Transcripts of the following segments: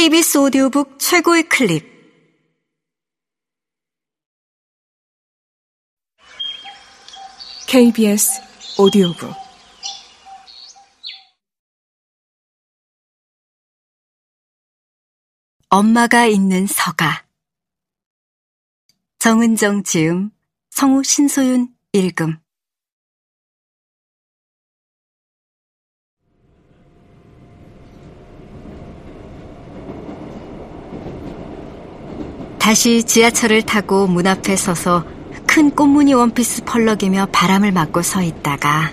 KBS 오디오북 최고의 클립. KBS 오디오북. 엄마가 있는 서가. 정은정 지음 성우 신소윤 읽음 다시 지하철을 타고 문 앞에 서서 큰 꽃무늬 원피스 펄럭이며 바람을 맞고 서 있다가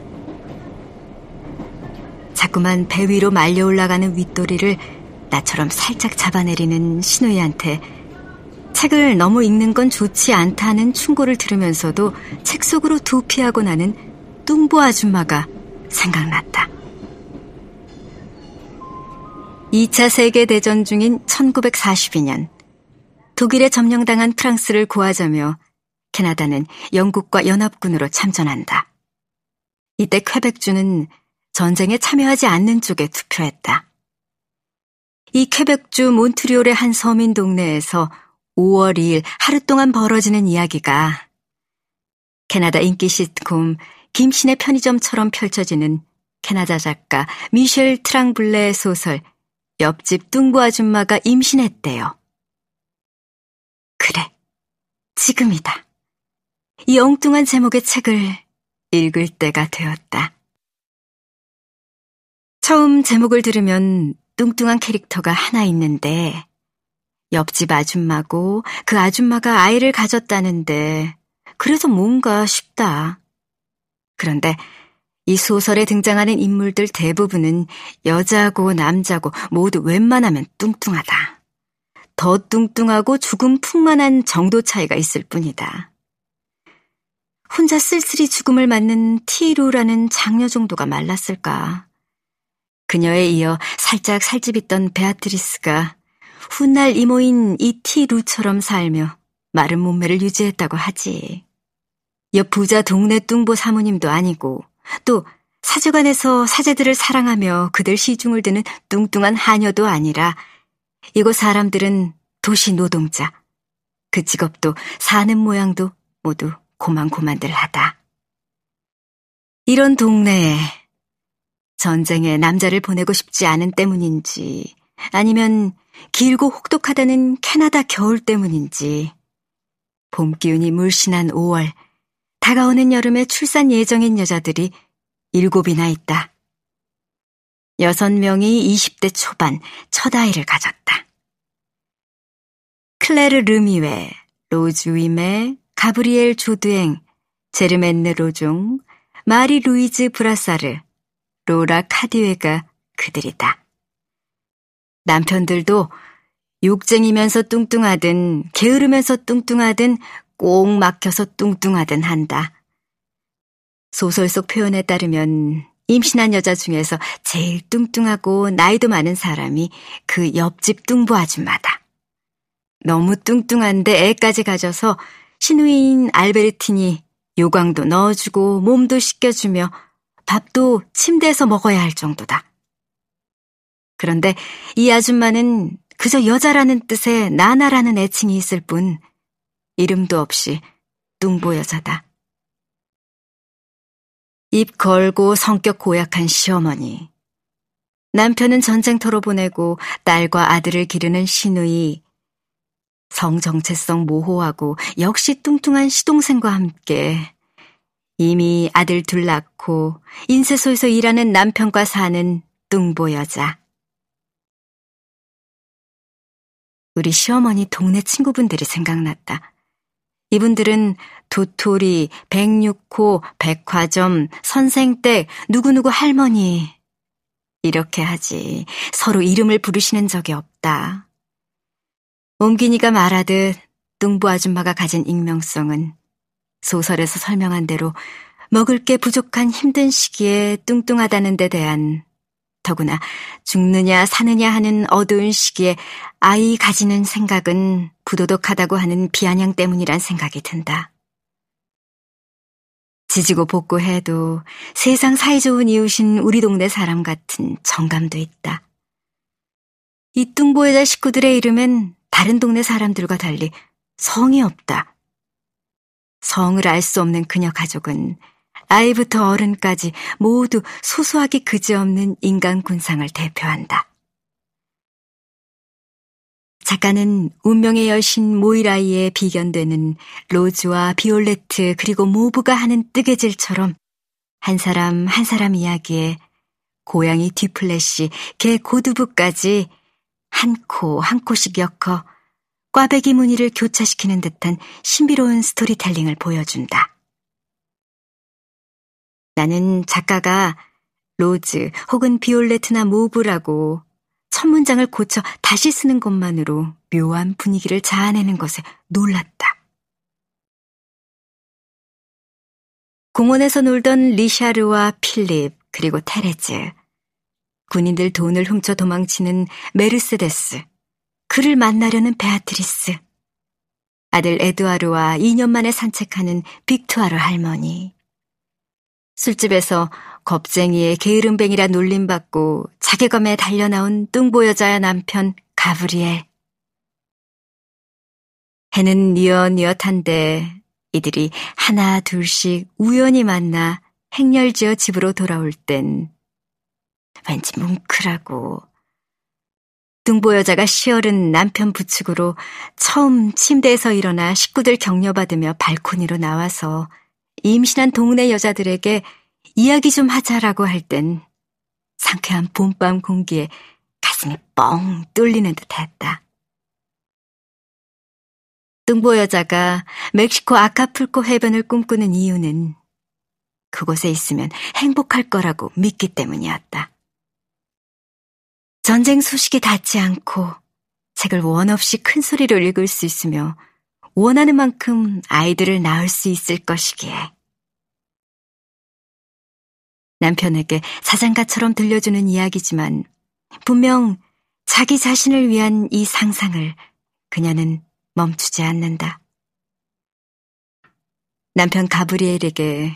자꾸만 배 위로 말려 올라가는 윗도리를 나처럼 살짝 잡아내리는 신우이한테 책을 너무 읽는 건 좋지 않다는 충고를 들으면서도 책 속으로 도피하고 나는 뚱보 아줌마가 생각났다. 2차 세계대전 중인 1942년 독일에 점령당한 프랑스를 구하자며 캐나다는 영국과 연합군으로 참전한다. 이때 쾌백주는 전쟁에 참여하지 않는 쪽에 투표했다. 이 쾌백주 몬트리올의 한 서민 동네에서 5월 2일 하루 동안 벌어지는 이야기가 캐나다 인기 시트콤 김신의 편의점처럼 펼쳐지는 캐나다 작가 미셸 트랑블레의 소설 옆집 뚱보 아줌마가 임신했대요. 그래, 지금이다. 이 엉뚱한 제목의 책을 읽을 때가 되었다. 처음 제목을 들으면 뚱뚱한 캐릭터가 하나 있는데 옆집 아줌마고 그 아줌마가 아이를 가졌다는데 그래서 뭔가 싶다. 그런데 이 소설에 등장하는 인물들 대부분은 여자고 남자고 모두 웬만하면 뚱뚱하다. 더 뚱뚱하고 조금 풍만한 정도 차이가 있을 뿐이다. 혼자 쓸쓸히 죽음을 맞는 티루라는 장녀 정도가 말랐을까. 그녀에 이어 살짝 살집 있던 베아트리스가 훗날 이모인 이 티루처럼 살며 마른 몸매를 유지했다고 하지. 옆 부자 동네 뚱보 사모님도 아니고 또 사제관에서 사제들을 사랑하며 그들 시중을 드는 뚱뚱한 하녀도 아니라 이곳 사람들은 도시 노동자. 그 직업도 사는 모양도 모두 고만고만들 하다. 이런 동네에 전쟁에 남자를 보내고 싶지 않은 때문인지 아니면 길고 혹독하다는 캐나다 겨울 때문인지 봄 기운이 물씬한 5월 다가오는 여름에 출산 예정인 여자들이 일곱이나 있다. 여섯 명이 20대 초반 첫 아이를 가졌다. 클레르 르미웨, 로즈 위메, 가브리엘 조드행, 제르멘느 로종, 마리 루이즈 브라사르, 로라 카디웨가 그들이다. 남편들도 욕쟁이면서 뚱뚱하든 게으르면서 뚱뚱하든 꼭 막혀서 뚱뚱하든 한다. 소설 속 표현에 따르면 임신한 여자 중에서 제일 뚱뚱하고 나이도 많은 사람이 그 옆집 뚱보 아줌마다. 너무 뚱뚱한데 애까지 가져서 신우인 알베르틴이 요광도 넣어주고 몸도 씻겨주며 밥도 침대에서 먹어야 할 정도다. 그런데 이 아줌마는 그저 여자라는 뜻의 나나라는 애칭이 있을 뿐 이름도 없이 뚱보 여자다. 입 걸고 성격 고약한 시어머니. 남편은 전쟁터로 보내고 딸과 아들을 기르는 시누이. 성정체성 모호하고 역시 뚱뚱한 시동생과 함께 이미 아들 둘 낳고 인쇄소에서 일하는 남편과 사는 뚱보 여자. 우리 시어머니 동네 친구분들이 생각났다. 이분들은 도토리, 백육호, 백화점, 선생댁, 누구누구 할머니. 이렇게 하지. 서로 이름을 부르시는 적이 없다. 옹기니가 말하듯 뚱보 아줌마가 가진 익명성은 소설에서 설명한 대로 먹을 게 부족한 힘든 시기에 뚱뚱하다는 데 대한 더구나 죽느냐 사느냐 하는 어두운 시기에 아이 가지는 생각은 부도덕하다고 하는 비아냥 때문이란 생각이 든다. 지지고 볶고해도 세상 사이좋은 이웃인 우리 동네 사람 같은 정감도 있다. 이 뚱보여자 식구들의 이름엔 다른 동네 사람들과 달리 성이 없다. 성을 알 수 없는 그녀 가족은 아이부터 어른까지 모두 소소하게 그지없는 인간 군상을 대표한다. 작가는 운명의 여신 모이라이에 비견되는 로즈와 비올레트 그리고 모브가 하는 뜨개질처럼 한 사람 한 사람 이야기에 고양이 뒤플래시, 개 고두부까지 한 코 한 코씩 엮어 꽈배기 무늬를 교차시키는 듯한 신비로운 스토리텔링을 보여준다. 나는 작가가 로즈 혹은 비올레트나 모브라고 첫 문장을 고쳐 다시 쓰는 것만으로 묘한 분위기를 자아내는 것에 놀랐다. 공원에서 놀던 리샤르와 필립 그리고 테레즈 군인들 돈을 훔쳐 도망치는 메르세데스 그를 만나려는 베아트리스 아들 에드와르와 2년 만에 산책하는 빅투아르 할머니 술집에서 겁쟁이의 게으름뱅이라 놀림받고 자괴감에 달려나온 뚱보여자의 남편 가브리엘. 해는 뉘엿뉘엿한데 이들이 하나 둘씩 우연히 만나 행렬지어 집으로 돌아올 땐 왠지 뭉클하고 뚱보여자가 시어른 남편 부축으로 처음 침대에서 일어나 식구들 격려받으며 발코니로 나와서 임신한 동네 여자들에게 이야기 좀 하자라고 할 땐 상쾌한 봄밤 공기에 가슴이 뻥 뚫리는 듯 했다. 뚱보 여자가 멕시코 아카풀코 해변을 꿈꾸는 이유는 그곳에 있으면 행복할 거라고 믿기 때문이었다. 전쟁 소식이 닿지 않고 책을 원 없이 큰 소리로 읽을 수 있으며 원하는 만큼 아이들을 낳을 수 있을 것이기에. 남편에게 사장가처럼 들려주는 이야기지만 분명 자기 자신을 위한 이 상상을 그녀는 멈추지 않는다. 남편 가브리엘에게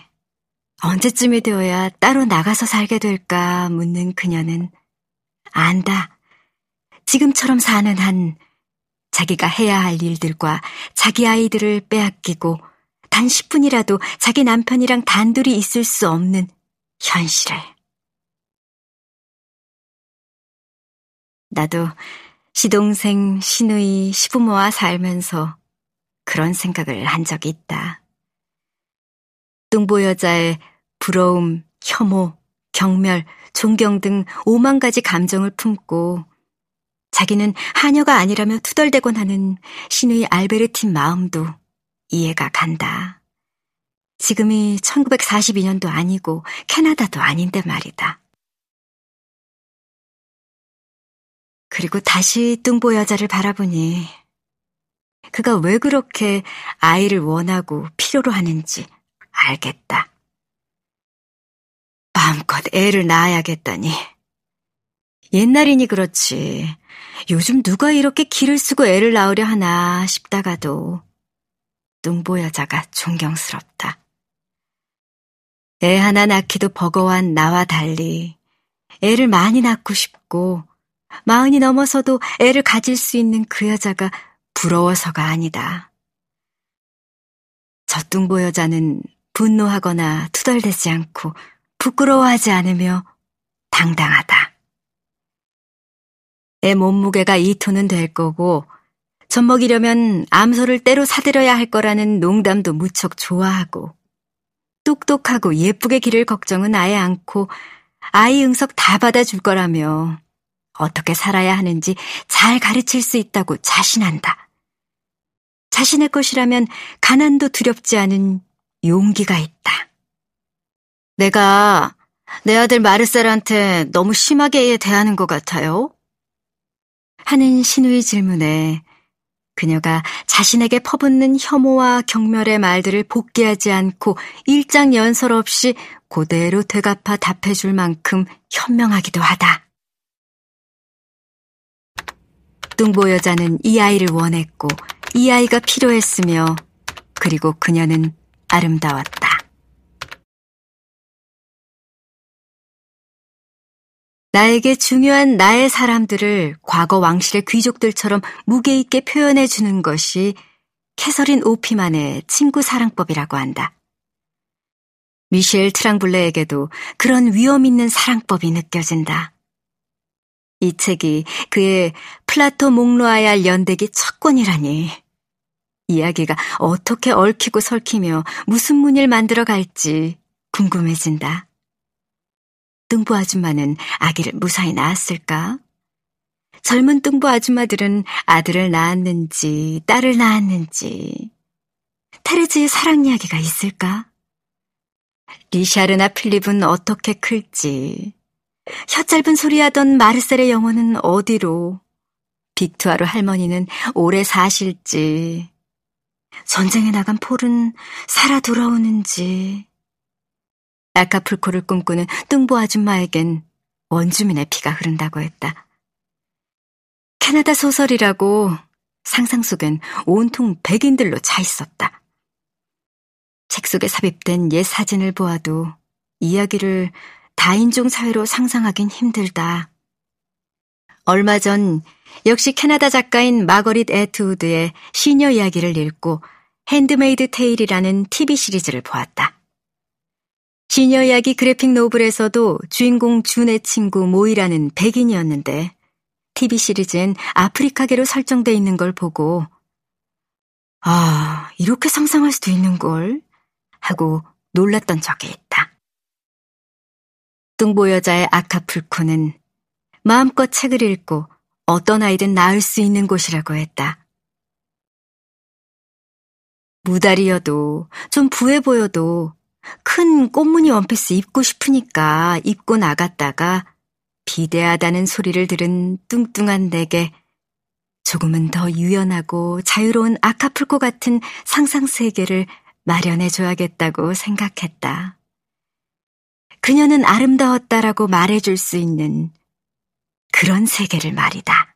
언제쯤이 되어야 따로 나가서 살게 될까 묻는 그녀는 안다. 지금처럼 사는 한 자기가 해야 할 일들과 자기 아이들을 빼앗기고 단 10분이라도 자기 남편이랑 단둘이 있을 수 없는 현실을. 나도 시동생, 시누이, 시부모와 살면서 그런 생각을 한 적이 있다. 뚱보 여자의 부러움, 혐오, 경멸, 존경 등 오만 가지 감정을 품고 자기는 하녀가 아니라며 투덜대곤 하는 시누이 알베르틴 마음도 이해가 간다. 지금이 1942년도 아니고 캐나다도 아닌데 말이다. 그리고 다시 뚱보 여자를 바라보니 그가 왜 그렇게 아이를 원하고 필요로 하는지 알겠다. 마음껏 애를 낳아야겠다니. 옛날이니 그렇지. 요즘 누가 이렇게 기를 쓰고 애를 낳으려 하나 싶다가도 뚱보 여자가 존경스럽다. 애 하나 낳기도 버거운 나와 달리 애를 많이 낳고 싶고 마흔이 넘어서도 애를 가질 수 있는 그 여자가 부러워서가 아니다. 저 뚱보 여자는 분노하거나 투덜대지 않고 부끄러워하지 않으며 당당하다. 애 몸무게가 2톤은 될 거고 젖먹이려면 암소를 때로 사들여야 할 거라는 농담도 무척 좋아하고 똑똑하고 예쁘게 기를 걱정은 아예 않고 아이 응석 다 받아줄 거라며 어떻게 살아야 하는지 잘 가르칠 수 있다고 자신한다. 자신의 것이라면 가난도 두렵지 않은 용기가 있다. 내가 내 아들 마르셀한테 너무 심하게 대하는 것 같아요? 하는 신우의 질문에 그녀가 자신에게 퍼붓는 혐오와 경멸의 말들을 복귀하지 않고 일장연설 없이 고대로 되갚아 답해줄 만큼 현명하기도 하다. 뚱보 여자는 이 아이를 원했고 이 아이가 필요했으며 그리고 그녀는 아름다웠다. 나에게 중요한 나의 사람들을 과거 왕실의 귀족들처럼 무게 있게 표현해 주는 것이 캐서린 오피만의 친구 사랑법이라고 한다. 미셸 트랑블레에게도 그런 위험 있는 사랑법이 느껴진다. 이 책이 그의 플라토 몽로아얄 연대기 첫 권이라니. 이야기가 어떻게 얽히고 설키며 무슨 무늴 만들어 갈지 궁금해진다. 뚱보 아줌마는 아기를 무사히 낳았을까? 젊은 뚱보 아줌마들은 아들을 낳았는지 딸을 낳았는지 테레즈의 사랑 이야기가 있을까? 리샤르나 필립은 어떻게 클지 혀 짧은 소리하던 마르셀의 영혼은 어디로 빅투아로 할머니는 오래 사실지 전쟁에 나간 폴은 살아 돌아오는지 아카풀코를 꿈꾸는 뚱보 아줌마에겐 원주민의 피가 흐른다고 했다. 캐나다 소설이라고 상상 속엔 온통 백인들로 차 있었다. 책 속에 삽입된 옛 사진을 보아도 이야기를 다인종 사회로 상상하긴 힘들다. 얼마 전 역시 캐나다 작가인 마거릿 에트우드의 시녀 이야기를 읽고 Handmaid's Tale이라는 TV 시리즈를 보았다. 시녀 이야기 그래픽 노블에서도 주인공 준의 친구 모이라는 백인이었는데 TV 시리즈엔 아프리카계로 설정돼 있는 걸 보고 아, 이렇게 상상할 수도 있는 걸 하고 놀랐던 적이 있다. 뚱보 여자의 아카풀코는 마음껏 책을 읽고 어떤 아이든 낳을 수 있는 곳이라고 했다. 무다리여도 좀 부해 보여도 큰 꽃무늬 원피스 입고 싶으니까 입고 나갔다가 비대하다는 소리를 들은 뚱뚱한 내게 조금은 더 유연하고 자유로운 아카풀코 같은 상상 세계를 마련해 줘야겠다고 생각했다. 그녀는 아름다웠다라고 말해줄 수 있는 그런 세계를 말이다.